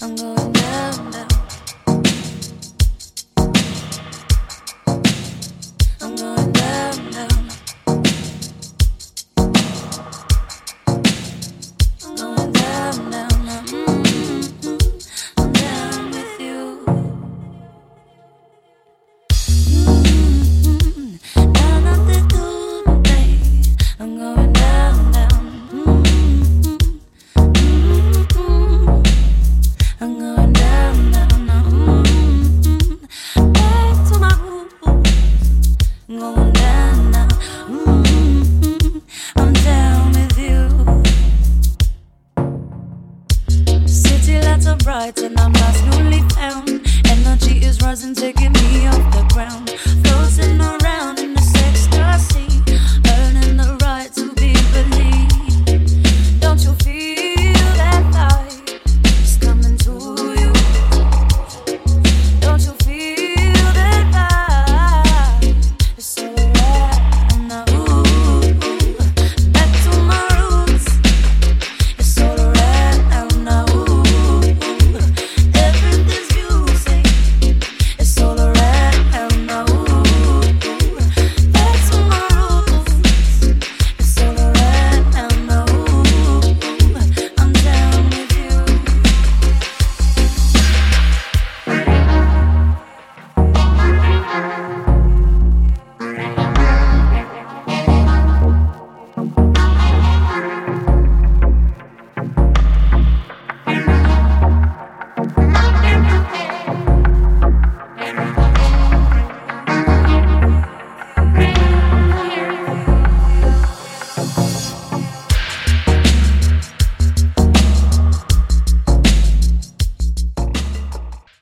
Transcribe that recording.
I'm going down. Bright and I'm not newly found